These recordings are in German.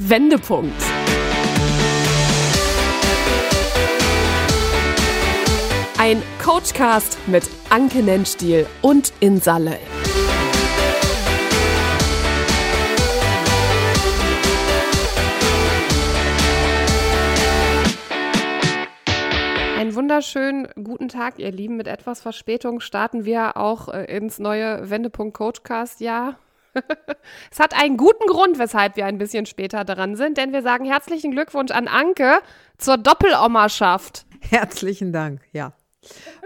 Wendepunkt. Ein Coachcast mit Anke Nennstiel und Insalle. Einen wunderschönen guten Tag, ihr Lieben. Mit etwas Verspätung starten wir auch äh, ins neue Wendepunkt Coachcast Jahr. es hat einen guten Grund, weshalb wir ein bisschen später dran sind, denn wir sagen herzlichen Glückwunsch an Anke zur Doppelomerschaft. Herzlichen Dank, ja.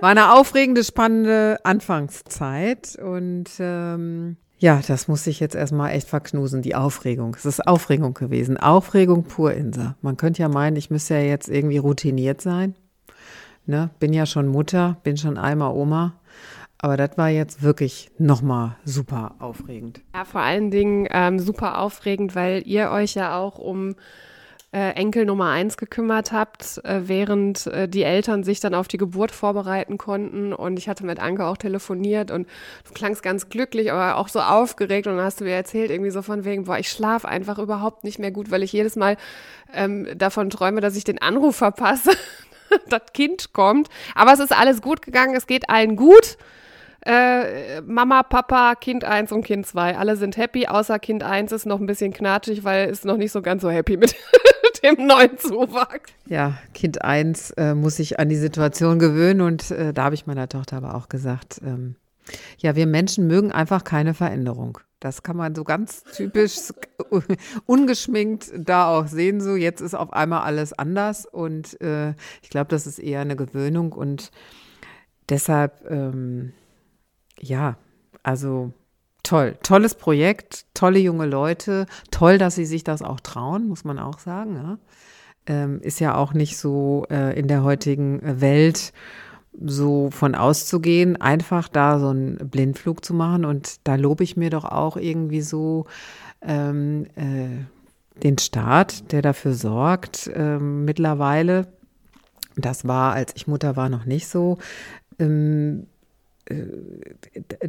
War eine aufregende, spannende Anfangszeit und ähm, ja, das muss ich jetzt erstmal echt verknusen, die Aufregung. Es ist Aufregung gewesen. Aufregung pur, Insa. Man könnte ja meinen, ich müsste ja jetzt irgendwie routiniert sein. Ne? Bin ja schon Mutter, bin schon einmal Oma. Aber das war jetzt wirklich nochmal super aufregend. Ja, vor allen Dingen ähm, super aufregend, weil ihr euch ja auch um äh, Enkel Nummer eins gekümmert habt, äh, während äh, die Eltern sich dann auf die Geburt vorbereiten konnten. Und ich hatte mit Anke auch telefoniert und du klangst ganz glücklich, aber auch so aufgeregt. Und dann hast du mir erzählt, irgendwie so von wegen, boah, ich schlafe einfach überhaupt nicht mehr gut, weil ich jedes Mal ähm, davon träume, dass ich den Anruf verpasse, das Kind kommt. Aber es ist alles gut gegangen, es geht allen gut. Äh, Mama, Papa, Kind 1 und Kind 2. Alle sind happy, außer Kind 1 ist noch ein bisschen knatschig, weil ist noch nicht so ganz so happy mit dem neuen Zuwachs. Ja, Kind 1 äh, muss sich an die Situation gewöhnen und äh, da habe ich meiner Tochter aber auch gesagt, ähm, ja, wir Menschen mögen einfach keine Veränderung. Das kann man so ganz typisch ungeschminkt da auch sehen. So, jetzt ist auf einmal alles anders und äh, ich glaube, das ist eher eine Gewöhnung und deshalb ähm, ja, also toll, tolles Projekt, tolle junge Leute, toll, dass sie sich das auch trauen, muss man auch sagen. Ja? Ähm, ist ja auch nicht so äh, in der heutigen Welt so von auszugehen, einfach da so einen Blindflug zu machen. Und da lobe ich mir doch auch irgendwie so ähm, äh, den Staat, der dafür sorgt, ähm, mittlerweile. Das war, als ich Mutter war, noch nicht so. Ähm,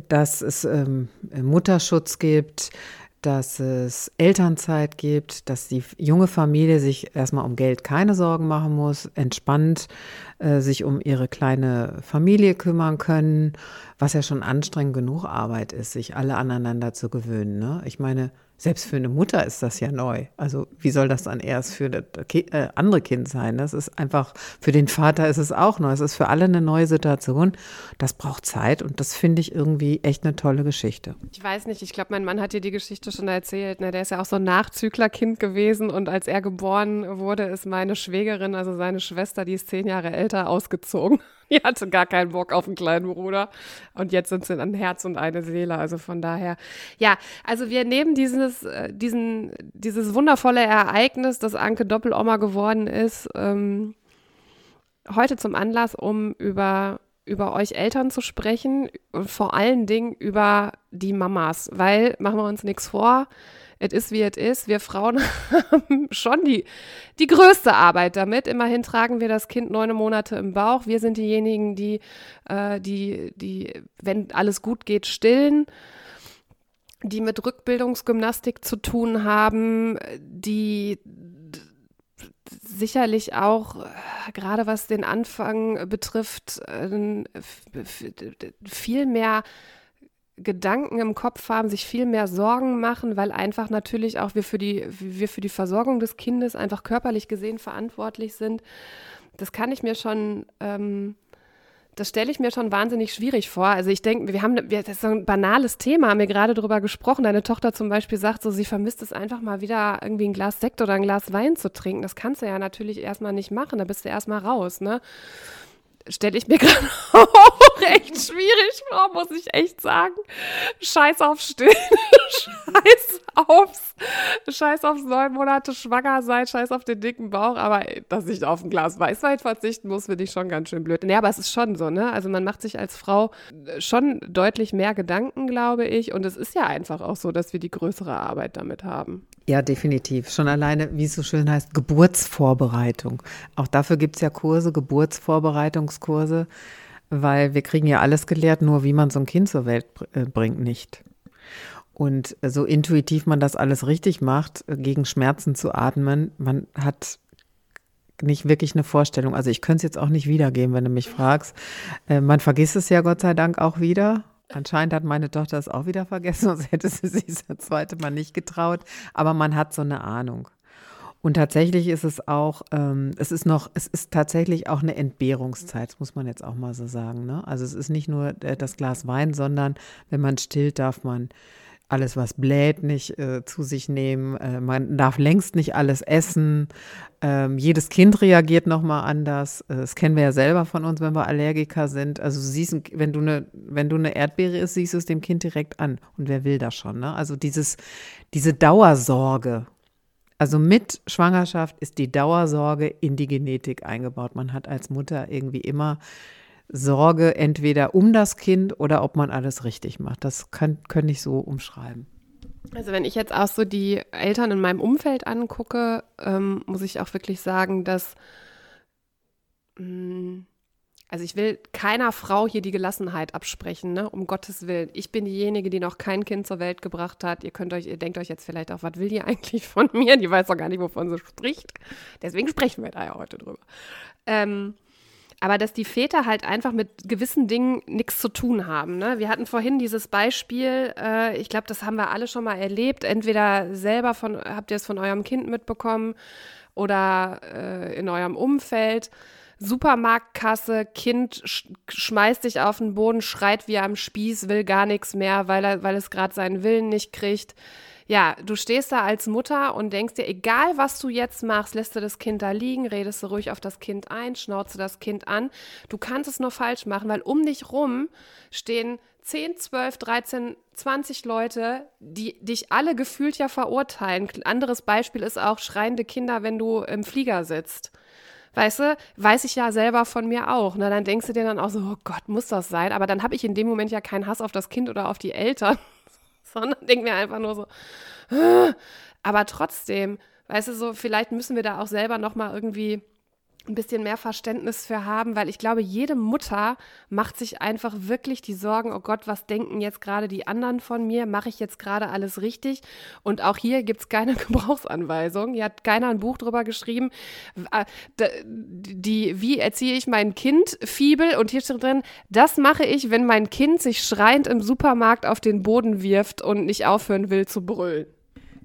dass es ähm, Mutterschutz gibt, dass es Elternzeit gibt, dass die junge Familie sich erstmal um Geld keine Sorgen machen muss, entspannt äh, sich um ihre kleine Familie kümmern können, was ja schon anstrengend genug Arbeit ist, sich alle aneinander zu gewöhnen. Ne? Ich meine, selbst für eine Mutter ist das ja neu. Also wie soll das dann erst für das äh, andere Kind sein? Das ist einfach, für den Vater ist es auch neu. Es ist für alle eine neue Situation. Das braucht Zeit und das finde ich irgendwie echt eine tolle Geschichte. Ich weiß nicht, ich glaube, mein Mann hat dir die Geschichte schon erzählt. Ne? Der ist ja auch so ein Nachzüglerkind gewesen und als er geboren wurde, ist meine Schwägerin, also seine Schwester, die ist zehn Jahre älter, ausgezogen. Die hatte gar keinen Bock auf einen kleinen Bruder. Und jetzt sind sie ein Herz und eine Seele. Also von daher, ja, also wir nehmen dieses, äh, diesen, dieses wundervolle Ereignis, dass Anke Doppeloma geworden ist, ähm, heute zum Anlass, um über über euch Eltern zu sprechen und vor allen Dingen über die Mamas, weil machen wir uns nichts vor, es ist wie es ist. Wir Frauen haben schon die, die größte Arbeit damit. Immerhin tragen wir das Kind neun Monate im Bauch. Wir sind diejenigen, die, äh, die, die, wenn alles gut geht, stillen die mit Rückbildungsgymnastik zu tun haben, die sicherlich auch, äh, gerade was den Anfang betrifft, äh, viel mehr Gedanken im Kopf haben, sich viel mehr Sorgen machen, weil einfach natürlich auch wir für die, wir für die Versorgung des Kindes einfach körperlich gesehen verantwortlich sind. Das kann ich mir schon, ähm, das stelle ich mir schon wahnsinnig schwierig vor. Also ich denke, wir haben, das ist so ein banales Thema, haben wir gerade darüber gesprochen. Deine Tochter zum Beispiel sagt so, sie vermisst es einfach mal wieder irgendwie ein Glas Sekt oder ein Glas Wein zu trinken. Das kannst du ja natürlich erstmal nicht machen, da bist du erstmal raus, ne? stelle ich mir gerade echt schwierig vor, muss ich echt sagen. Scheiß auf Stillen, scheiß aufs, scheiß aufs neun Monate schwanger sein, scheiß auf den dicken Bauch, aber dass ich auf ein Glas Weißwein verzichten muss, finde ich schon ganz schön blöd. Ja, aber es ist schon so, ne? Also man macht sich als Frau schon deutlich mehr Gedanken, glaube ich, und es ist ja einfach auch so, dass wir die größere Arbeit damit haben. Ja, definitiv. Schon alleine, wie es so schön heißt, Geburtsvorbereitung. Auch dafür gibt es ja Kurse, Geburtsvorbereitungskurse, weil wir kriegen ja alles gelehrt, nur wie man so ein Kind zur Welt äh, bringt, nicht. Und so intuitiv man das alles richtig macht, gegen Schmerzen zu atmen, man hat nicht wirklich eine Vorstellung. Also ich könnte es jetzt auch nicht wiedergeben, wenn du mich fragst. Äh, man vergisst es ja Gott sei Dank auch wieder. Anscheinend hat meine Tochter es auch wieder vergessen, sonst hätte sie sich das zweite Mal nicht getraut. Aber man hat so eine Ahnung. Und tatsächlich ist es auch, ähm, es ist noch, es ist tatsächlich auch eine Entbehrungszeit, muss man jetzt auch mal so sagen. Ne? Also es ist nicht nur äh, das Glas Wein, sondern wenn man stillt, darf man alles, was bläht, nicht äh, zu sich nehmen. Äh, man darf längst nicht alles essen. Ähm, jedes Kind reagiert nochmal anders. Äh, das kennen wir ja selber von uns, wenn wir Allergiker sind. Also du siehst, wenn du eine, wenn du eine Erdbeere isst, siehst du es dem Kind direkt an. Und wer will das schon? Ne? Also dieses, diese Dauersorge. Also mit Schwangerschaft ist die Dauersorge in die Genetik eingebaut. Man hat als Mutter irgendwie immer Sorge entweder um das Kind oder ob man alles richtig macht. Das kann, könnte ich so umschreiben. Also wenn ich jetzt auch so die Eltern in meinem Umfeld angucke, ähm, muss ich auch wirklich sagen, dass mh, mm, also ich will keiner Frau hier die Gelassenheit absprechen, ne? um Gottes Willen. Ich bin diejenige, die noch kein Kind zur Welt gebracht hat. Ihr könnt euch, ihr denkt euch jetzt vielleicht auch, was will die eigentlich von mir? Die weiß doch gar nicht, wovon sie spricht. Deswegen sprechen wir da ja heute drüber. Ähm, aber dass die Väter halt einfach mit gewissen Dingen nichts zu tun haben. Ne? Wir hatten vorhin dieses Beispiel, äh, ich glaube, das haben wir alle schon mal erlebt. Entweder selber von, habt ihr es von eurem Kind mitbekommen oder äh, in eurem Umfeld. Supermarktkasse, Kind sch schmeißt sich auf den Boden, schreit wie am Spieß, will gar nichts mehr, weil, er, weil es gerade seinen Willen nicht kriegt ja, du stehst da als Mutter und denkst dir, egal was du jetzt machst, lässt du das Kind da liegen, redest du ruhig auf das Kind ein, schnauze das Kind an. Du kannst es nur falsch machen, weil um dich rum stehen 10, 12, 13, 20 Leute, die dich alle gefühlt ja verurteilen. Anderes Beispiel ist auch schreiende Kinder, wenn du im Flieger sitzt. Weißt du, weiß ich ja selber von mir auch. Ne? Dann denkst du dir dann auch so, oh Gott, muss das sein? Aber dann habe ich in dem Moment ja keinen Hass auf das Kind oder auf die Eltern, sondern denke mir einfach nur so, aber trotzdem, weißt du, so vielleicht müssen wir da auch selber nochmal irgendwie ein bisschen mehr Verständnis für haben, weil ich glaube, jede Mutter macht sich einfach wirklich die Sorgen, oh Gott, was denken jetzt gerade die anderen von mir? Mache ich jetzt gerade alles richtig? Und auch hier gibt es keine Gebrauchsanweisung. Hier hat keiner ein Buch drüber geschrieben, äh, die, wie erziehe ich mein Kind Fibel? Und hier steht drin, das mache ich, wenn mein Kind sich schreiend im Supermarkt auf den Boden wirft und nicht aufhören will zu brüllen.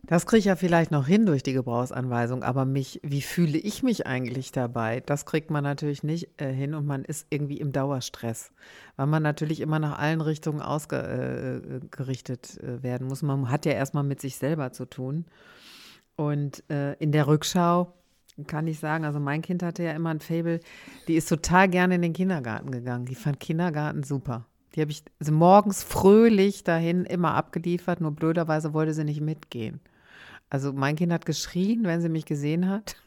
Das kriege ich ja vielleicht noch hin durch die Gebrauchsanweisung, aber mich, wie fühle ich mich eigentlich dabei? Das kriegt man natürlich nicht äh, hin und man ist irgendwie im Dauerstress, weil man natürlich immer nach allen Richtungen ausgerichtet äh, äh, werden muss. Man hat ja erstmal mit sich selber zu tun. Und äh, in der Rückschau kann ich sagen, also mein Kind hatte ja immer ein Fable, die ist total gerne in den Kindergarten gegangen. Die fand Kindergarten super. Die habe ich morgens fröhlich dahin immer abgeliefert, nur blöderweise wollte sie nicht mitgehen. Also mein Kind hat geschrien, wenn sie mich gesehen hat.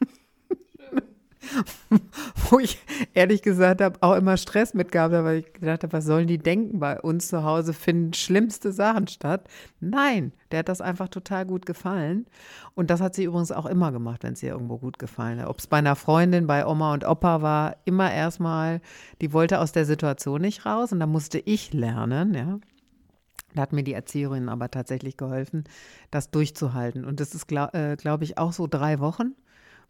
Wo ich ehrlich gesagt habe, auch immer Stress mit gehabt habe, weil ich gedacht habe, was sollen die denken? Bei uns zu Hause finden schlimmste Sachen statt. Nein, der hat das einfach total gut gefallen. Und das hat sie übrigens auch immer gemacht, wenn es ihr irgendwo gut gefallen hat. Ob es bei einer Freundin, bei Oma und Opa war, immer erstmal, die wollte aus der Situation nicht raus und da musste ich lernen, ja. Da hat mir die Erzieherin aber tatsächlich geholfen, das durchzuhalten. Und das ist, glaube äh, glaub ich, auch so drei Wochen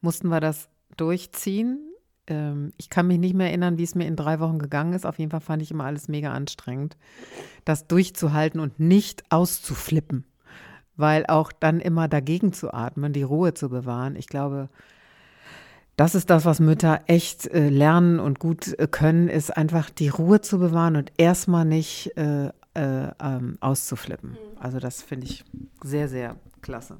mussten wir das durchziehen. Ähm, ich kann mich nicht mehr erinnern, wie es mir in drei Wochen gegangen ist. Auf jeden Fall fand ich immer alles mega anstrengend, das durchzuhalten und nicht auszuflippen. Weil auch dann immer dagegen zu atmen, die Ruhe zu bewahren. Ich glaube, das ist das, was Mütter echt äh, lernen und gut äh, können, ist einfach die Ruhe zu bewahren und erstmal nicht äh, äh, ähm, auszuflippen. Also das finde ich sehr, sehr klasse.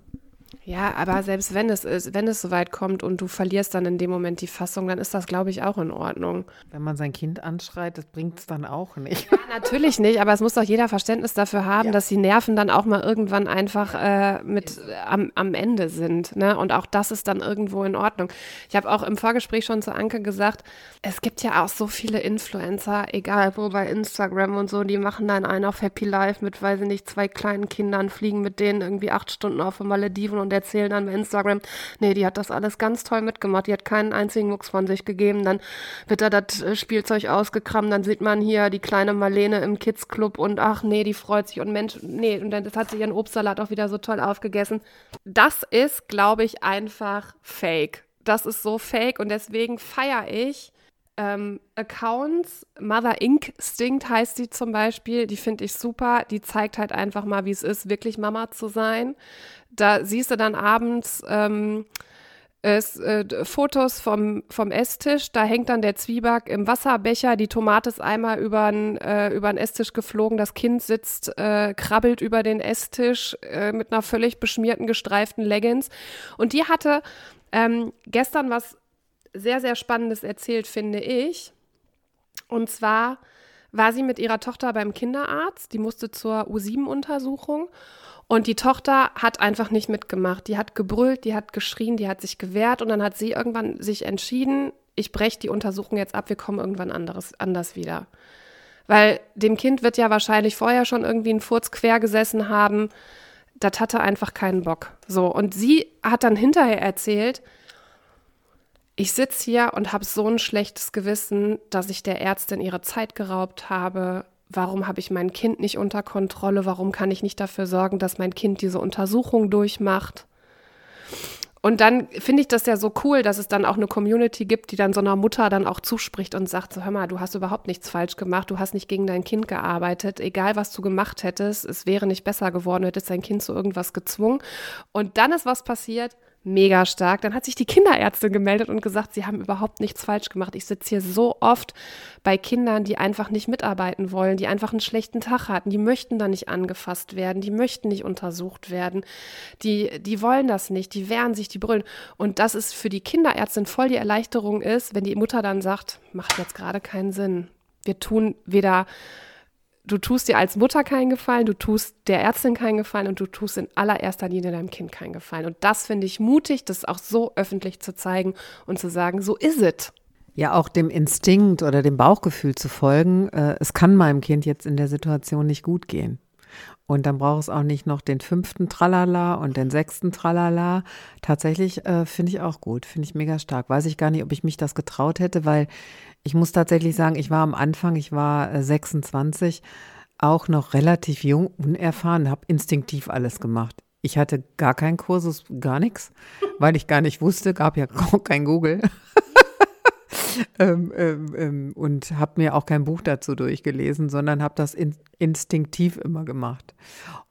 Ja, aber selbst wenn es ist, wenn es soweit kommt und du verlierst dann in dem Moment die Fassung, dann ist das, glaube ich, auch in Ordnung. Wenn man sein Kind anschreit, das bringt es dann auch nicht. Ja, natürlich nicht, aber es muss doch jeder Verständnis dafür haben, ja. dass die Nerven dann auch mal irgendwann einfach äh, mit äh, am, am Ende sind. Ne? Und auch das ist dann irgendwo in Ordnung. Ich habe auch im Vorgespräch schon zu Anke gesagt, es gibt ja auch so viele Influencer, egal wo bei Instagram und so, die machen dann einen auf Happy Life mit, weiß ich nicht, zwei kleinen Kindern, fliegen mit denen irgendwie acht Stunden auf den Malediven und erzählen dann bei Instagram, nee, die hat das alles ganz toll mitgemacht, die hat keinen einzigen Mucks von sich gegeben, dann wird da das äh, Spielzeug ausgekramt, dann sieht man hier die kleine Marlene im Kids Club und ach nee, die freut sich und Mensch, nee, und dann das hat sich ihren Obstsalat auch wieder so toll aufgegessen. Das ist, glaube ich, einfach fake. Das ist so fake und deswegen feiere ich ähm, Accounts. Mother Instinct heißt die zum Beispiel. Die finde ich super. Die zeigt halt einfach mal, wie es ist, wirklich Mama zu sein. Da siehst du dann abends ähm, es, äh, Fotos vom, vom Esstisch. Da hängt dann der Zwieback im Wasserbecher. Die Tomate ist einmal über den äh, Esstisch geflogen. Das Kind sitzt, äh, krabbelt über den Esstisch äh, mit einer völlig beschmierten, gestreiften Leggings. Und die hatte ähm, gestern was sehr, sehr Spannendes erzählt, finde ich. Und zwar war sie mit ihrer Tochter beim Kinderarzt. Die musste zur U7-Untersuchung. Und die Tochter hat einfach nicht mitgemacht. Die hat gebrüllt, die hat geschrien, die hat sich gewehrt. Und dann hat sie irgendwann sich entschieden, ich breche die Untersuchung jetzt ab, wir kommen irgendwann anderes, anders wieder. Weil dem Kind wird ja wahrscheinlich vorher schon irgendwie ein Furz quer gesessen haben. Das hatte einfach keinen Bock. So, und sie hat dann hinterher erzählt, ich sitze hier und habe so ein schlechtes Gewissen, dass ich der Ärztin ihre Zeit geraubt habe. Warum habe ich mein Kind nicht unter Kontrolle? Warum kann ich nicht dafür sorgen, dass mein Kind diese Untersuchung durchmacht? Und dann finde ich das ja so cool, dass es dann auch eine Community gibt, die dann so einer Mutter dann auch zuspricht und sagt, so hör mal, du hast überhaupt nichts falsch gemacht, du hast nicht gegen dein Kind gearbeitet, egal was du gemacht hättest, es wäre nicht besser geworden, du hättest dein Kind zu irgendwas gezwungen. Und dann ist was passiert, mega stark. Dann hat sich die Kinderärztin gemeldet und gesagt, sie haben überhaupt nichts falsch gemacht. Ich sitze hier so oft bei Kindern, die einfach nicht mitarbeiten wollen, die einfach einen schlechten Tag hatten, die möchten da nicht angefasst werden, die möchten nicht untersucht werden, die, die wollen das nicht, die wehren sich, die brüllen. Und das ist für die Kinderärztin voll die Erleichterung ist, wenn die Mutter dann sagt, macht jetzt gerade keinen Sinn. Wir tun weder du tust dir als Mutter keinen Gefallen, du tust der Ärztin keinen Gefallen und du tust in allererster Linie deinem Kind keinen Gefallen. Und das finde ich mutig, das auch so öffentlich zu zeigen und zu sagen, so ist es. Ja, auch dem Instinkt oder dem Bauchgefühl zu folgen, äh, es kann meinem Kind jetzt in der Situation nicht gut gehen. Und dann braucht es auch nicht noch den fünften Tralala und den sechsten Tralala. Tatsächlich äh, finde ich auch gut, finde ich mega stark. Weiß ich gar nicht, ob ich mich das getraut hätte, weil ich muss tatsächlich sagen, ich war am Anfang, ich war äh, 26, auch noch relativ jung, unerfahren, habe instinktiv alles gemacht. Ich hatte gar keinen Kursus, gar nichts, weil ich gar nicht wusste, gab ja kein Google. ähm, ähm, ähm, und habe mir auch kein Buch dazu durchgelesen, sondern habe das in, instinktiv immer gemacht.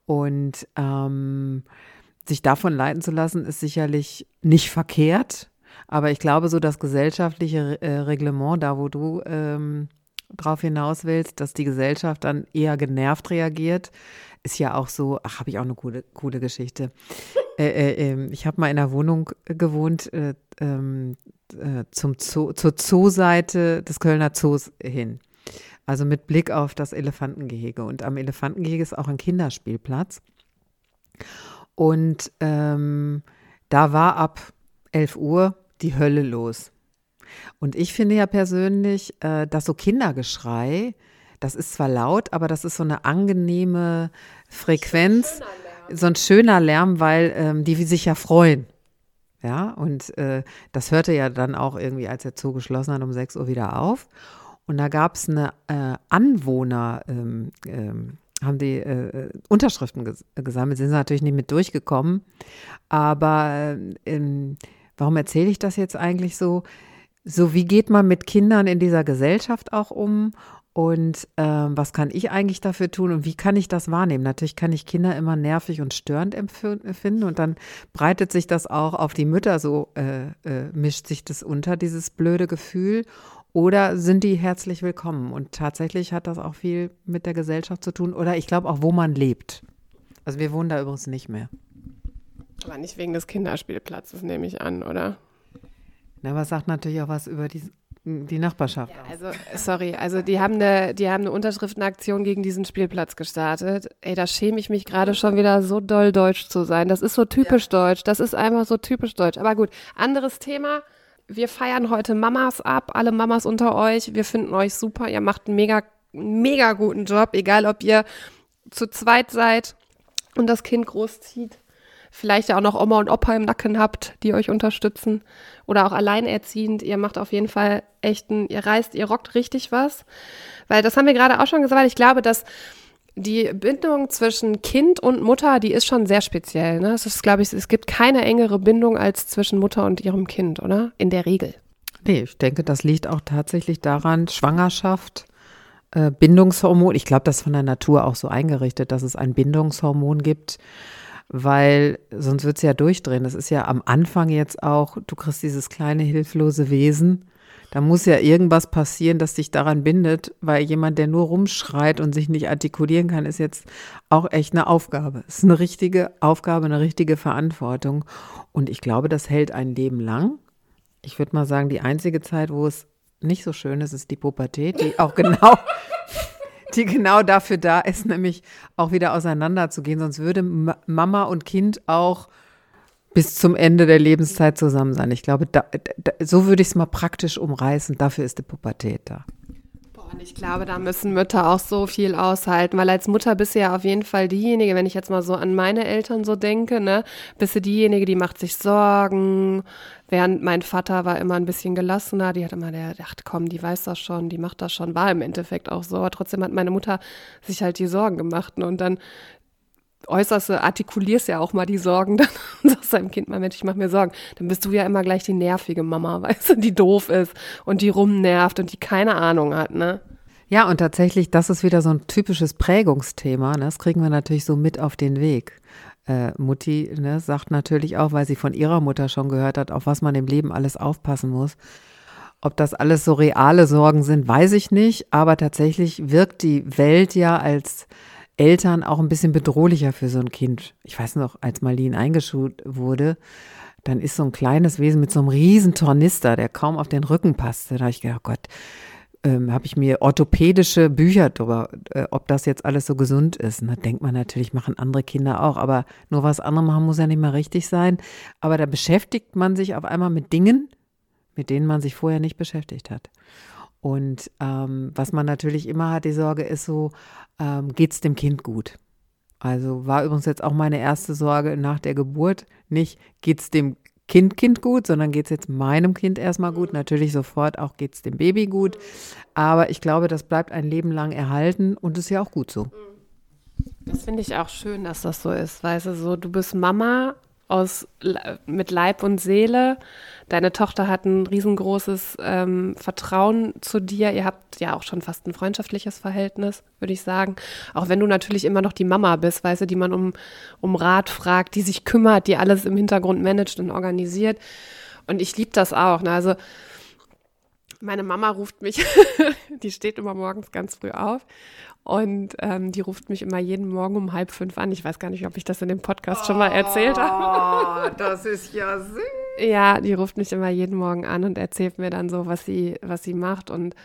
Und ähm, sich davon leiten zu lassen, ist sicherlich nicht verkehrt. Aber ich glaube, so das gesellschaftliche äh, Reglement, da wo du ähm, drauf hinaus willst, dass die Gesellschaft dann eher genervt reagiert, ist ja auch so, ach, habe ich auch eine coole, coole Geschichte. Äh, äh, ähm, ich habe mal in einer Wohnung gewohnt, äh, ähm, äh, zum Zoo, zur Zooseite des Kölner Zoos hin. Also mit Blick auf das Elefantengehege. Und am Elefantengehege ist auch ein Kinderspielplatz. Und ähm, da war ab 11 Uhr die Hölle los. Und ich finde ja persönlich, äh, dass so Kindergeschrei, das ist zwar laut, aber das ist so eine angenehme Frequenz, so ein schöner Lärm, weil ähm, die sich ja freuen. Ja, und äh, das hörte ja dann auch irgendwie, als der Zoo geschlossen hat, um 6 Uhr wieder auf. Und da gab es eine äh, Anwohner, ähm, ähm, haben die äh, Unterschriften ges gesammelt, sind natürlich nicht mit durchgekommen. Aber ähm, warum erzähle ich das jetzt eigentlich so? So, wie geht man mit Kindern in dieser Gesellschaft auch um? Und ähm, was kann ich eigentlich dafür tun und wie kann ich das wahrnehmen? Natürlich kann ich Kinder immer nervig und störend empfinden und dann breitet sich das auch auf die Mütter so, äh, äh, mischt sich das unter, dieses blöde Gefühl. Oder sind die herzlich willkommen? Und tatsächlich hat das auch viel mit der Gesellschaft zu tun oder ich glaube auch, wo man lebt. Also wir wohnen da übrigens nicht mehr. Aber nicht wegen des Kinderspielplatzes, nehme ich an, oder? Na, aber sagt natürlich auch was über die die Nachbarschaft. Ja, also, sorry, also die haben, eine, die haben eine Unterschriftenaktion gegen diesen Spielplatz gestartet. Ey, da schäme ich mich gerade schon wieder so doll deutsch zu sein. Das ist so typisch ja. deutsch. Das ist einfach so typisch deutsch. Aber gut, anderes Thema. Wir feiern heute Mamas ab, alle Mamas unter euch. Wir finden euch super. Ihr macht einen mega, mega guten Job, egal ob ihr zu zweit seid und das Kind großzieht vielleicht ja auch noch Oma und Opa im Nacken habt, die euch unterstützen oder auch alleinerziehend, ihr macht auf jeden Fall echten, ihr reißt, ihr rockt richtig was, weil das haben wir gerade auch schon gesagt, ich glaube, dass die Bindung zwischen Kind und Mutter, die ist schon sehr speziell. Ne? Es ist, glaube ich, es gibt keine engere Bindung als zwischen Mutter und ihrem Kind, oder? In der Regel. Nee, ich denke, das liegt auch tatsächlich daran, Schwangerschaft, äh, Bindungshormon, ich glaube, das ist von der Natur auch so eingerichtet, dass es ein Bindungshormon gibt, weil sonst wird es ja durchdrehen. Das ist ja am Anfang jetzt auch, du kriegst dieses kleine hilflose Wesen da muss ja irgendwas passieren, das dich daran bindet, weil jemand, der nur rumschreit und sich nicht artikulieren kann, ist jetzt auch echt eine Aufgabe. Es ist eine richtige Aufgabe, eine richtige Verantwortung. Und ich glaube, das hält ein Leben lang. Ich würde mal sagen, die einzige Zeit, wo es nicht so schön ist, ist die Pubertät, die auch genau, die genau dafür da ist, nämlich auch wieder auseinanderzugehen. Sonst würde Mama und Kind auch bis zum Ende der Lebenszeit zusammen sein. Ich glaube, da, da, so würde ich es mal praktisch umreißen. Dafür ist die Pubertät da. Und ich glaube, da müssen Mütter auch so viel aushalten, weil als Mutter bist du ja auf jeden Fall diejenige, wenn ich jetzt mal so an meine Eltern so denke, ne, bist du diejenige, die macht sich Sorgen, während mein Vater war immer ein bisschen gelassener, die hat immer, der dachte, komm, die weiß das schon, die macht das schon, war im Endeffekt auch so, aber trotzdem hat meine Mutter sich halt die Sorgen gemacht ne? und dann äußerst artikulierst ja auch mal die Sorgen dann und sagst deinem Kind mal, Mensch, ich mach mir Sorgen. Dann bist du ja immer gleich die nervige Mama, weißt du, die doof ist und die rumnervt und die keine Ahnung hat, ne? Ja, und tatsächlich, das ist wieder so ein typisches Prägungsthema. Ne? Das kriegen wir natürlich so mit auf den Weg. Äh, Mutti ne, sagt natürlich auch, weil sie von ihrer Mutter schon gehört hat, auf was man im Leben alles aufpassen muss. Ob das alles so reale Sorgen sind, weiß ich nicht. Aber tatsächlich wirkt die Welt ja als Eltern auch ein bisschen bedrohlicher für so ein Kind. Ich weiß noch, als Marlene eingeschult wurde, dann ist so ein kleines Wesen mit so einem riesen Tornister, der kaum auf den Rücken passte. Da habe ich gedacht, oh Gott, ähm, habe ich mir orthopädische Bücher darüber, äh, ob das jetzt alles so gesund ist. Und da denkt man natürlich, machen andere Kinder auch, aber nur was andere machen muss ja nicht mehr richtig sein. Aber da beschäftigt man sich auf einmal mit Dingen, mit denen man sich vorher nicht beschäftigt hat. Und ähm, was man natürlich immer hat, die Sorge ist so, ähm, geht es dem Kind gut? Also war übrigens jetzt auch meine erste Sorge nach der Geburt, nicht geht es dem Kind, Kind gut, sondern geht es jetzt meinem Kind erstmal gut. Natürlich sofort auch geht es dem Baby gut. Aber ich glaube, das bleibt ein Leben lang erhalten und ist ja auch gut so. Das finde ich auch schön, dass das so ist. Weißt du, so, du bist Mama aus, mit Leib und Seele. Deine Tochter hat ein riesengroßes ähm, Vertrauen zu dir. Ihr habt ja auch schon fast ein freundschaftliches Verhältnis, würde ich sagen. Auch wenn du natürlich immer noch die Mama bist, weißt du, die man um, um Rat fragt, die sich kümmert, die alles im Hintergrund managt und organisiert. Und ich liebe das auch. Ne? Also meine Mama ruft mich, die steht immer morgens ganz früh auf und ähm, die ruft mich immer jeden Morgen um halb fünf an. Ich weiß gar nicht, ob ich das in dem Podcast oh, schon mal erzählt habe. Oh, das ist ja süß. Ja, die ruft mich immer jeden Morgen an und erzählt mir dann so, was sie, was sie macht. Und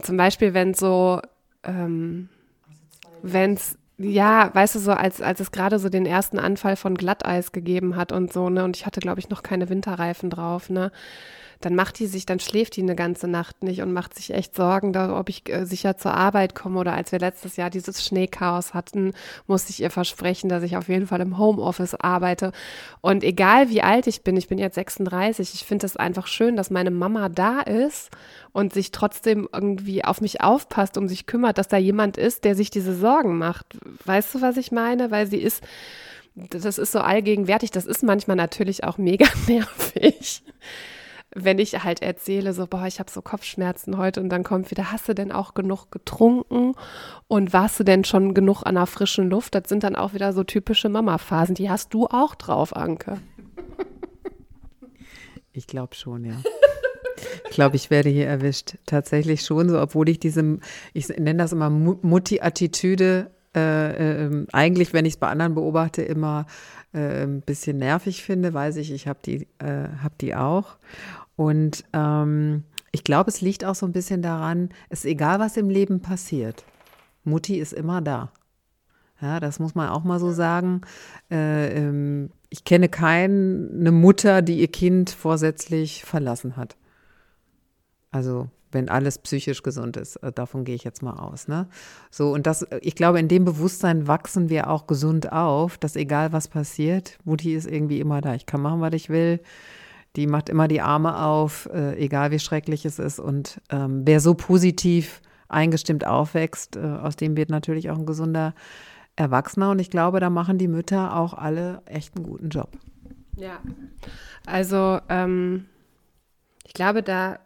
zum Beispiel, wenn so, ähm, wenn es ja, weißt du, so als, als es gerade so den ersten Anfall von Glatteis gegeben hat und so, ne, und ich hatte, glaube ich, noch keine Winterreifen drauf, ne, dann macht die sich, dann schläft die eine ganze Nacht nicht und macht sich echt Sorgen, da, ob ich äh, sicher zur Arbeit komme. Oder als wir letztes Jahr dieses Schneechaos hatten, musste ich ihr versprechen, dass ich auf jeden Fall im Homeoffice arbeite. Und egal wie alt ich bin, ich bin jetzt 36, ich finde es einfach schön, dass meine Mama da ist und sich trotzdem irgendwie auf mich aufpasst, um sich kümmert, dass da jemand ist, der sich diese Sorgen macht. Weißt du, was ich meine? Weil sie ist das ist so allgegenwärtig. Das ist manchmal natürlich auch mega nervig wenn ich halt erzähle, so, boah, ich habe so Kopfschmerzen heute und dann kommt wieder, hast du denn auch genug getrunken und warst du denn schon genug an der frischen Luft? Das sind dann auch wieder so typische Mama-Phasen. Die hast du auch drauf, Anke. Ich glaube schon, ja. Ich glaube, ich werde hier erwischt. Tatsächlich schon so, obwohl ich diese, ich nenne das immer Mutti-Attitüde, äh, äh, eigentlich, wenn ich es bei anderen beobachte, immer äh, ein bisschen nervig finde, weiß ich, ich habe die, äh, hab die auch. Und ähm, ich glaube, es liegt auch so ein bisschen daran, es ist egal, was im Leben passiert. Mutti ist immer da. Ja, das muss man auch mal so sagen. Äh, ähm, ich kenne keine Mutter, die ihr Kind vorsätzlich verlassen hat. Also wenn alles psychisch gesund ist. Äh, davon gehe ich jetzt mal aus. Ne? So, und das, ich glaube, in dem Bewusstsein wachsen wir auch gesund auf, dass egal was passiert, Mutti ist irgendwie immer da. Ich kann machen, was ich will. Die macht immer die Arme auf, äh, egal wie schrecklich es ist. Und ähm, wer so positiv eingestimmt aufwächst, äh, aus dem wird natürlich auch ein gesunder Erwachsener. Und ich glaube, da machen die Mütter auch alle echt einen guten Job. Ja, also ähm, ich glaube, da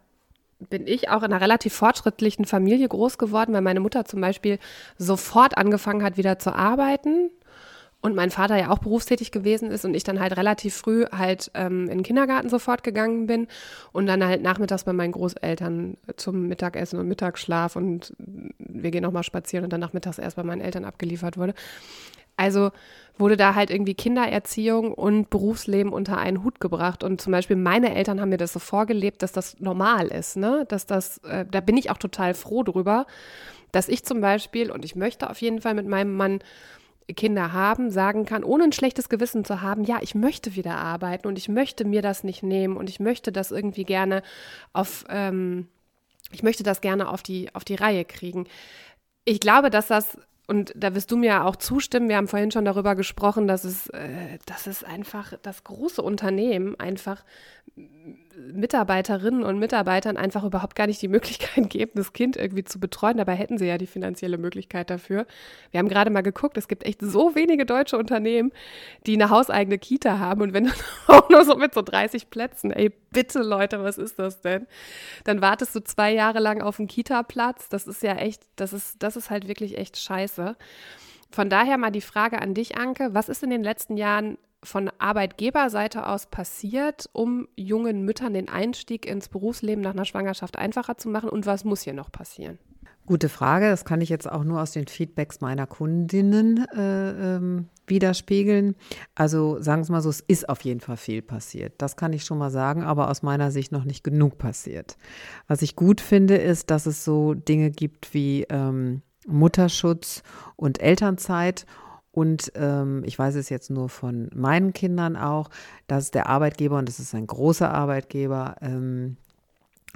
bin ich auch in einer relativ fortschrittlichen Familie groß geworden, weil meine Mutter zum Beispiel sofort angefangen hat, wieder zu arbeiten und mein Vater ja auch berufstätig gewesen ist und ich dann halt relativ früh halt ähm, in den Kindergarten sofort gegangen bin und dann halt nachmittags bei meinen Großeltern zum Mittagessen und Mittagsschlaf und wir gehen nochmal spazieren und dann nachmittags erst bei meinen Eltern abgeliefert wurde. Also wurde da halt irgendwie Kindererziehung und Berufsleben unter einen Hut gebracht. Und zum Beispiel meine Eltern haben mir das so vorgelebt, dass das normal ist, ne? Dass das, äh, da bin ich auch total froh drüber, dass ich zum Beispiel, und ich möchte auf jeden Fall mit meinem Mann Kinder haben, sagen kann, ohne ein schlechtes Gewissen zu haben, ja, ich möchte wieder arbeiten und ich möchte mir das nicht nehmen und ich möchte das irgendwie gerne auf, ähm, ich möchte das gerne auf die, auf die Reihe kriegen. Ich glaube, dass das, und da wirst du mir auch zustimmen, wir haben vorhin schon darüber gesprochen, dass es, äh, dass es einfach das große Unternehmen einfach Mitarbeiterinnen und Mitarbeitern einfach überhaupt gar nicht die Möglichkeit geben, das Kind irgendwie zu betreuen. Dabei hätten sie ja die finanzielle Möglichkeit dafür. Wir haben gerade mal geguckt, es gibt echt so wenige deutsche Unternehmen, die eine hauseigene Kita haben. Und wenn dann auch nur so mit so 30 Plätzen, ey, bitte Leute, was ist das denn? Dann wartest du zwei Jahre lang auf einen Kita-Platz. Das ist ja echt, das ist, das ist halt wirklich echt scheiße. Von daher mal die Frage an dich, Anke, was ist in den letzten Jahren von Arbeitgeberseite aus passiert, um jungen Müttern den Einstieg ins Berufsleben nach einer Schwangerschaft einfacher zu machen und was muss hier noch passieren? Gute Frage. Das kann ich jetzt auch nur aus den Feedbacks meiner Kundinnen äh, ähm, widerspiegeln. Also sagen wir mal so, es ist auf jeden Fall viel passiert. Das kann ich schon mal sagen, aber aus meiner Sicht noch nicht genug passiert. Was ich gut finde, ist, dass es so Dinge gibt wie ähm, Mutterschutz und Elternzeit und ähm, ich weiß es jetzt nur von meinen Kindern auch, dass der Arbeitgeber, und das ist ein großer Arbeitgeber, ähm,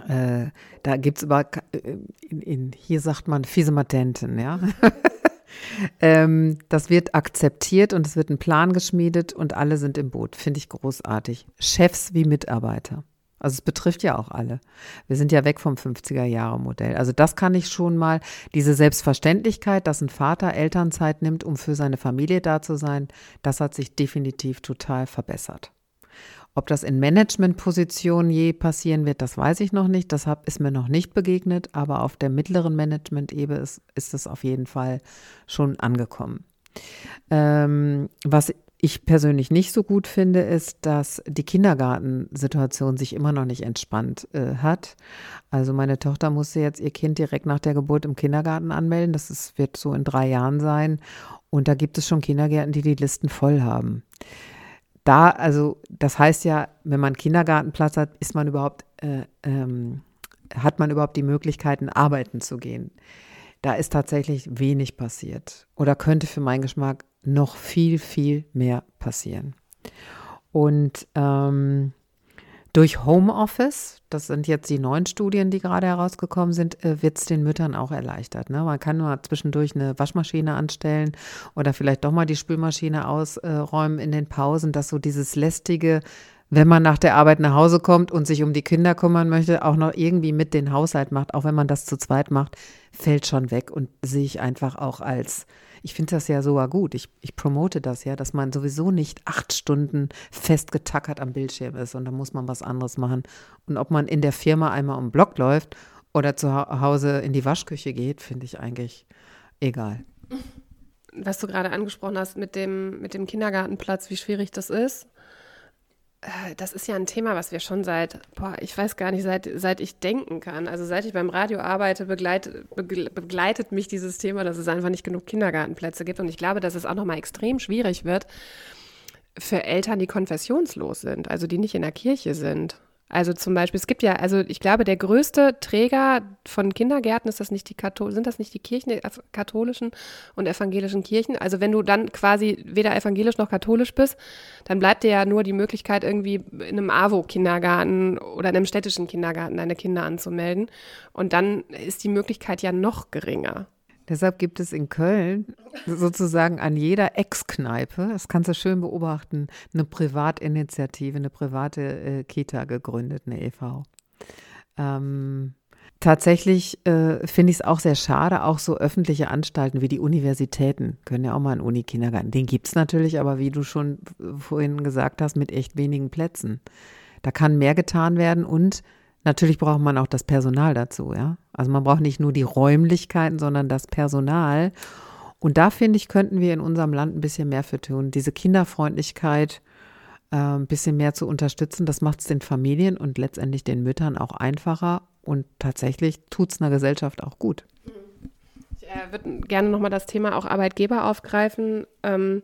äh, da gibt es aber, äh, in, in, hier sagt man fiese Matenten, ja. ähm, das wird akzeptiert und es wird ein Plan geschmiedet und alle sind im Boot. Finde ich großartig. Chefs wie Mitarbeiter. Also es betrifft ja auch alle. Wir sind ja weg vom 50er-Jahre-Modell. Also das kann ich schon mal, diese Selbstverständlichkeit, dass ein Vater Elternzeit nimmt, um für seine Familie da zu sein, das hat sich definitiv total verbessert. Ob das in Managementpositionen je passieren wird, das weiß ich noch nicht. Das ist mir noch nicht begegnet, aber auf der mittleren Management-Ebene ist, ist es auf jeden Fall schon angekommen. Ähm, was ich persönlich nicht so gut finde, ist, dass die Kindergartensituation sich immer noch nicht entspannt äh, hat. Also meine Tochter musste jetzt ihr Kind direkt nach der Geburt im Kindergarten anmelden. Das ist, wird so in drei Jahren sein. Und da gibt es schon Kindergärten, die die Listen voll haben. Da, also das heißt ja, wenn man Kindergartenplatz hat, ist man überhaupt, äh, ähm, hat man überhaupt die Möglichkeiten, arbeiten zu gehen. Da ist tatsächlich wenig passiert oder könnte für meinen Geschmack noch viel, viel mehr passieren. Und ähm, durch Homeoffice, das sind jetzt die neuen Studien, die gerade herausgekommen sind, äh, wird es den Müttern auch erleichtert. Ne? Man kann nur zwischendurch eine Waschmaschine anstellen oder vielleicht doch mal die Spülmaschine ausräumen in den Pausen, dass so dieses lästige, wenn man nach der Arbeit nach Hause kommt und sich um die Kinder kümmern möchte, auch noch irgendwie mit den Haushalt macht, auch wenn man das zu zweit macht, fällt schon weg und sehe ich einfach auch als ich finde das ja sogar gut. Ich, ich promote das ja, dass man sowieso nicht acht Stunden festgetackert am Bildschirm ist und da muss man was anderes machen. Und ob man in der Firma einmal um Block läuft oder zu Hause in die Waschküche geht, finde ich eigentlich egal. Was du gerade angesprochen hast mit dem, mit dem Kindergartenplatz, wie schwierig das ist. Äh, das ist ja ein Thema, was wir schon seit, boah, ich weiß gar nicht, seit, seit ich denken kann. Also seit ich beim Radio arbeite, begleit, begleitet mich dieses Thema, dass es einfach nicht genug Kindergartenplätze gibt. Und ich glaube, dass es auch nochmal extrem schwierig wird für Eltern, die konfessionslos sind, also die nicht in der Kirche sind. Also zum Beispiel, es gibt ja, also ich glaube, der größte Träger von Kindergärten ist das nicht die Kathol sind das nicht die Kirchen, die katholischen und evangelischen Kirchen. Also wenn du dann quasi weder evangelisch noch katholisch bist, dann bleibt dir ja nur die Möglichkeit, irgendwie in einem AWO-Kindergarten oder in einem städtischen Kindergarten deine Kinder anzumelden. Und dann ist die Möglichkeit ja noch geringer. Deshalb gibt es in Köln sozusagen an jeder Ex-Kneipe, das kannst du schön beobachten, eine Privatinitiative, eine private äh, Kita gegründet, eine e.V. Ähm, tatsächlich äh, finde ich es auch sehr schade, auch so öffentliche Anstalten wie die Universitäten können ja auch mal einen Unikindergarten. Den gibt es natürlich, aber wie du schon vorhin gesagt hast, mit echt wenigen Plätzen. Da kann mehr getan werden und Natürlich braucht man auch das Personal dazu, ja. Also man braucht nicht nur die Räumlichkeiten, sondern das Personal. Und da finde ich, könnten wir in unserem Land ein bisschen mehr für tun. Diese Kinderfreundlichkeit äh, ein bisschen mehr zu unterstützen, das macht es den Familien und letztendlich den Müttern auch einfacher. Und tatsächlich tut es einer Gesellschaft auch gut. Ich äh, würde gerne nochmal das Thema auch Arbeitgeber aufgreifen. Ähm,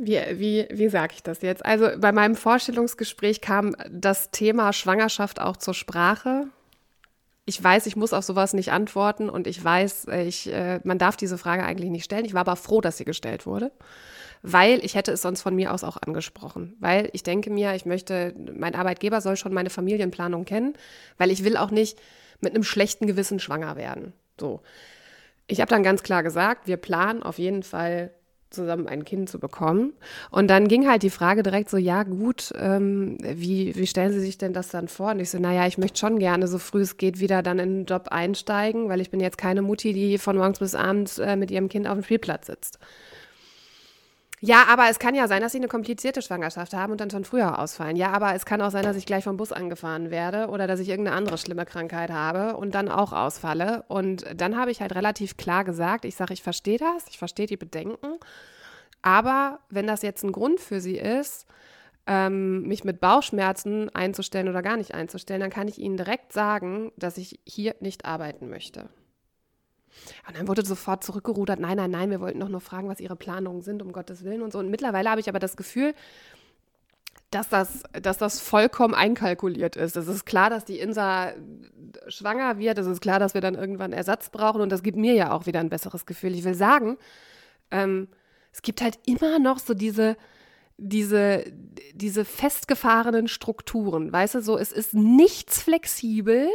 wie, wie, wie sage ich das jetzt? Also bei meinem Vorstellungsgespräch kam das Thema Schwangerschaft auch zur Sprache. Ich weiß, ich muss auf sowas nicht antworten und ich weiß, ich, äh, man darf diese Frage eigentlich nicht stellen. Ich war aber froh, dass sie gestellt wurde, weil ich hätte es sonst von mir aus auch angesprochen. Weil ich denke mir, ich möchte, mein Arbeitgeber soll schon meine Familienplanung kennen, weil ich will auch nicht mit einem schlechten Gewissen schwanger werden. So. Ich habe dann ganz klar gesagt, wir planen auf jeden Fall zusammen ein Kind zu bekommen. Und dann ging halt die Frage direkt so, ja gut, ähm, wie, wie stellen Sie sich denn das dann vor? Und ich so, naja, ich möchte schon gerne so früh es geht wieder dann in den Job einsteigen, weil ich bin jetzt keine Mutti, die von morgens bis abends äh, mit ihrem Kind auf dem Spielplatz sitzt. Ja, aber es kann ja sein, dass sie eine komplizierte Schwangerschaft haben und dann schon früher ausfallen. Ja, aber es kann auch sein, dass ich gleich vom Bus angefahren werde oder dass ich irgendeine andere schlimme Krankheit habe und dann auch ausfalle. Und dann habe ich halt relativ klar gesagt, ich sage, ich verstehe das, ich verstehe die Bedenken. Aber wenn das jetzt ein Grund für sie ist, ähm, mich mit Bauchschmerzen einzustellen oder gar nicht einzustellen, dann kann ich ihnen direkt sagen, dass ich hier nicht arbeiten möchte. Und dann wurde sofort zurückgerudert, nein, nein, nein, wir wollten doch nur fragen, was ihre Planungen sind, um Gottes Willen und so. Und mittlerweile habe ich aber das Gefühl, dass das, dass das vollkommen einkalkuliert ist. Es ist klar, dass die Insa schwanger wird. Es ist klar, dass wir dann irgendwann Ersatz brauchen. Und das gibt mir ja auch wieder ein besseres Gefühl. Ich will sagen, ähm, es gibt halt immer noch so diese, diese, diese festgefahrenen Strukturen. Weißt du, so, es ist nichts flexibel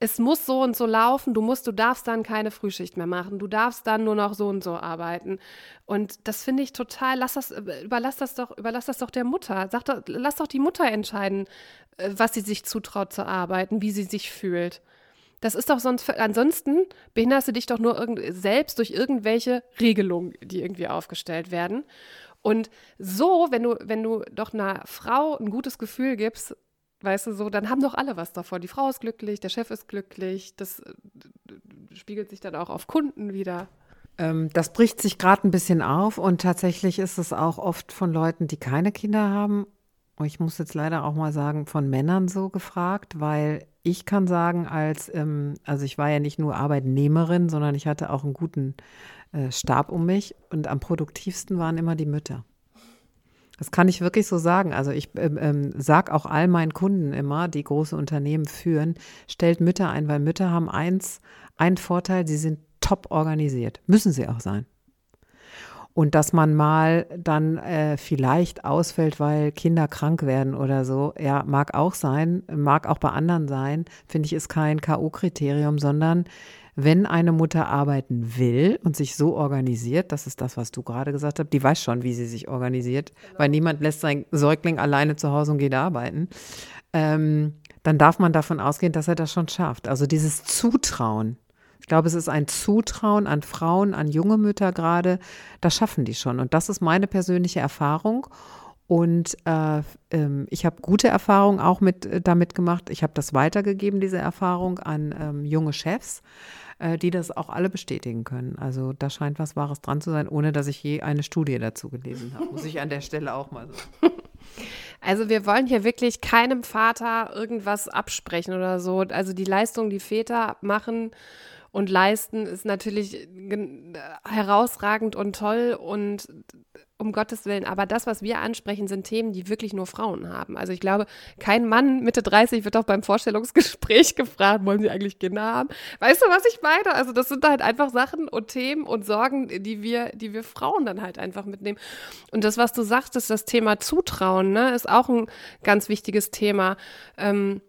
es muss so und so laufen, du musst, du darfst dann keine Frühschicht mehr machen, du darfst dann nur noch so und so arbeiten. Und das finde ich total, lass das, überlass das doch, überlass das doch der Mutter. Sag doch, lass doch die Mutter entscheiden, äh, was sie sich zutraut zu arbeiten, wie sie sich fühlt. Das ist doch sonst, ansonsten behinderst du dich doch nur irgend, selbst durch irgendwelche Regelungen, die irgendwie aufgestellt werden. Und so, wenn du, wenn du doch einer Frau ein gutes Gefühl gibst, Weißt du, so, dann haben doch alle was davon. Die Frau ist glücklich, der Chef ist glücklich, das äh, spiegelt sich dann auch auf Kunden wieder. Ähm, das bricht sich gerade ein bisschen auf und tatsächlich ist es auch oft von Leuten, die keine Kinder haben. Ich muss jetzt leider auch mal sagen, von Männern so gefragt, weil ich kann sagen, als, ähm, also ich war ja nicht nur Arbeitnehmerin, sondern ich hatte auch einen guten äh, Stab um mich und am produktivsten waren immer die Mütter. Das kann ich wirklich so sagen. Also ich ähm, ähm sage auch all meinen Kunden immer, die große Unternehmen führen, stellt Mütter ein, weil Mütter haben eins, einen Vorteil, sie sind top organisiert. Müssen sie auch sein. Und dass man mal dann äh, vielleicht ausfällt, weil Kinder krank werden oder so, ja, mag auch sein, mag auch bei anderen sein, finde ich, ist kein K.O.-Kriterium, sondern wenn eine Mutter arbeiten will und sich so organisiert, das ist das, was du gerade gesagt hast, die weiß schon, wie sie sich organisiert, genau. weil niemand lässt seinen Säugling alleine zu Hause und geht arbeiten, ähm, dann darf man davon ausgehen, dass er das schon schafft. Also dieses Zutrauen. Ich glaube, es ist ein Zutrauen an Frauen, an junge Mütter gerade, das schaffen die schon. Und das ist meine persönliche Erfahrung. Und äh, ähm, ich habe gute Erfahrungen auch mit, äh, damit gemacht. Ich habe das weitergegeben, diese Erfahrung, an ähm, junge Chefs äh, die das auch alle bestätigen können. Also da scheint was Wahres dran zu sein, ohne dass ich je eine Studie dazu gelesen habe. Muss ich an der Stelle auch mal sagen. Also wir wollen hier wirklich keinem Vater irgendwas absprechen oder so. Also die Leistung, die Väter machen und leisten, ist natürlich herausragend und toll und um Gottes Willen. Aber das, was wir ansprechen, sind Themen, die wirklich nur Frauen haben. Also ich glaube, kein Mann Mitte 30 wird auch beim Vorstellungsgespräch gefragt, wollen Sie eigentlich Kinder haben? Weißt du, was ich meine? Also das sind halt einfach Sachen und Themen und Sorgen, die wir, die wir Frauen dann halt einfach mitnehmen. Und das, was du sagst, ist das Thema Zutrauen, ne, ist auch ein ganz wichtiges Thema. Ähm,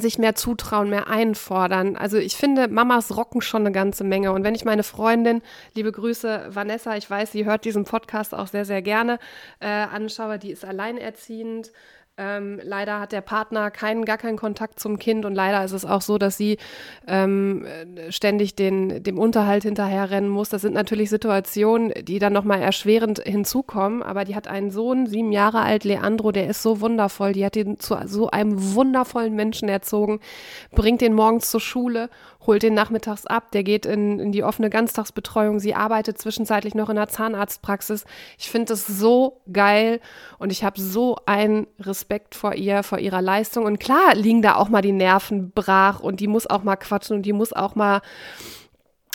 sich mehr zutrauen, mehr einfordern. Also ich finde, Mamas rocken schon eine ganze Menge. Und wenn ich meine Freundin, liebe Grüße, Vanessa, ich weiß, sie hört diesen Podcast auch sehr, sehr gerne, äh, anschaue, die ist alleinerziehend, ähm, leider hat der Partner keinen, gar keinen Kontakt zum Kind und leider ist es auch so, dass sie ähm, ständig den, dem Unterhalt hinterherrennen muss. Das sind natürlich Situationen, die dann nochmal erschwerend hinzukommen, aber die hat einen Sohn, sieben Jahre alt, Leandro, der ist so wundervoll, die hat ihn zu so einem wundervollen Menschen erzogen, bringt den morgens zur Schule, holt den nachmittags ab, der geht in, in die offene Ganztagsbetreuung, sie arbeitet zwischenzeitlich noch in der Zahnarztpraxis. Ich finde das so geil und ich habe so einen Respekt vor ihr, vor ihrer Leistung. Und klar liegen da auch mal die Nerven brach und die muss auch mal quatschen und die muss auch mal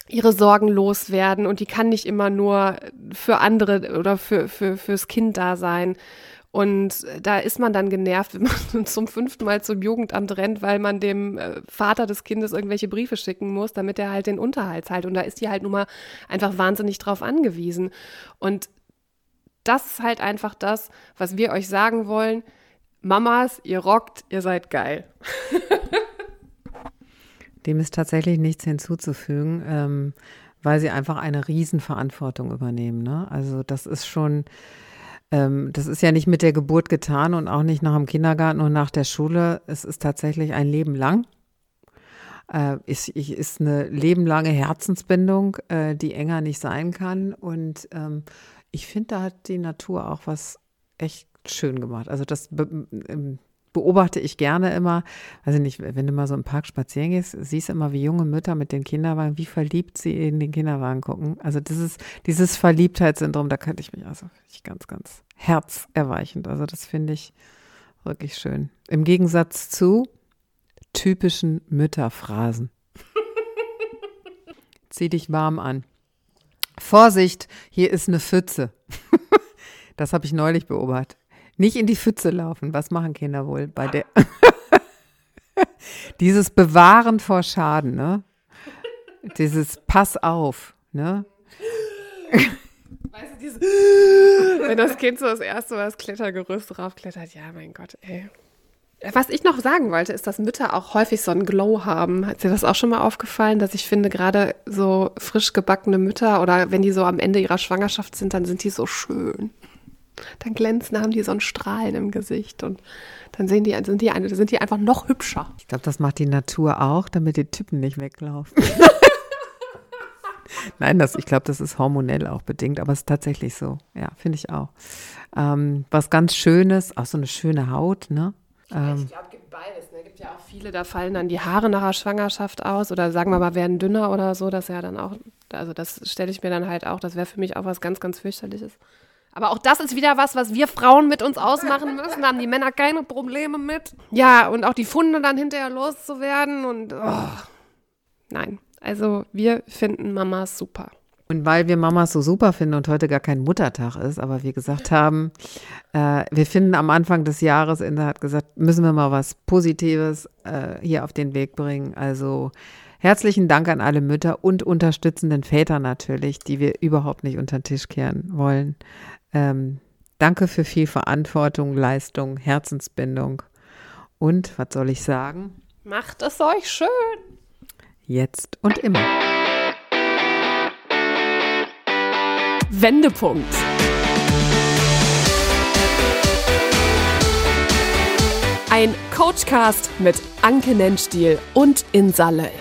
ihre Sorgen loswerden und die kann nicht immer nur für andere oder für, für, fürs Kind da sein. Und da ist man dann genervt, wenn man zum fünften Mal zum Jugendamt rennt, weil man dem äh, Vater des Kindes irgendwelche Briefe schicken muss, damit er halt den Unterhalt zahlt. Und da ist die halt nun mal einfach wahnsinnig drauf angewiesen. Und das ist halt einfach das, was wir euch sagen wollen. Mamas, ihr rockt, ihr seid geil. Dem ist tatsächlich nichts hinzuzufügen, ähm, weil sie einfach eine Riesenverantwortung übernehmen. Ne? Also das ist schon ähm, das ist ja nicht mit der Geburt getan und auch nicht nach dem Kindergarten und nach der Schule. Es ist tatsächlich ein Leben lang. Äh, ist, ist eine lebenlange Herzensbindung, äh, die enger nicht sein kann. Und ähm, ich finde, da hat die Natur auch was echt schön gemacht. Also das ähm, beobachte ich gerne immer, also nicht, wenn du mal so im Park spazieren gehst, siehst du immer, wie junge Mütter mit den Kinderwagen, wie verliebt sie in den Kinderwagen gucken. Also dieses, dieses Verliebtheitssyndrom, da könnte ich mich also ich ganz, ganz herzerweichend. Also das finde ich wirklich schön. Im Gegensatz zu typischen Mütterphrasen. Zieh dich warm an. Vorsicht, hier ist eine Pfütze. das habe ich neulich beobachtet. Nicht in die Pfütze laufen. Was machen Kinder wohl bei der? Dieses Bewahren vor Schaden, ne? Dieses Pass auf, ne? Weißt du, dieses, wenn das Kind so das erste Mal das Klettergerüst raufklettert, ja, mein Gott, ey. Was ich noch sagen wollte, ist, dass Mütter auch häufig so einen Glow haben. Hat dir das auch schon mal aufgefallen, dass ich finde, gerade so frisch gebackene Mütter oder wenn die so am Ende ihrer Schwangerschaft sind, dann sind die so schön dann glänzen, haben die so ein Strahlen im Gesicht und dann sehen die, sind die, sind die einfach noch hübscher. Ich glaube, das macht die Natur auch, damit die Typen nicht weglaufen. Nein, das, ich glaube, das ist hormonell auch bedingt, aber es ist tatsächlich so. Ja, finde ich auch. Ähm, was ganz Schönes, auch so eine schöne Haut, ne? Ähm, ich glaube, es gibt beides. Ne? Es gibt ja auch viele, da fallen dann die Haare nach der Schwangerschaft aus oder sagen wir mal, werden dünner oder so. Das ja dann auch, also das stelle ich mir dann halt auch, das wäre für mich auch was ganz, ganz fürchterliches. Aber auch das ist wieder was, was wir Frauen mit uns ausmachen müssen. Da haben die Männer keine Probleme mit. Ja, und auch die Funde dann hinterher loszuwerden und oh. nein. Also wir finden Mamas super. Und weil wir Mamas so super finden und heute gar kein Muttertag ist, aber wir gesagt haben, äh, wir finden am Anfang des Jahres, Ende hat gesagt, müssen wir mal was Positives äh, hier auf den Weg bringen. Also herzlichen Dank an alle Mütter und unterstützenden Väter natürlich, die wir überhaupt nicht unter den Tisch kehren wollen. Ähm, danke für viel Verantwortung, Leistung, Herzensbindung. Und, was soll ich sagen? Macht es euch schön. Jetzt und immer. Wendepunkt. Ein Coachcast mit Anke Nennstiel und Insalle.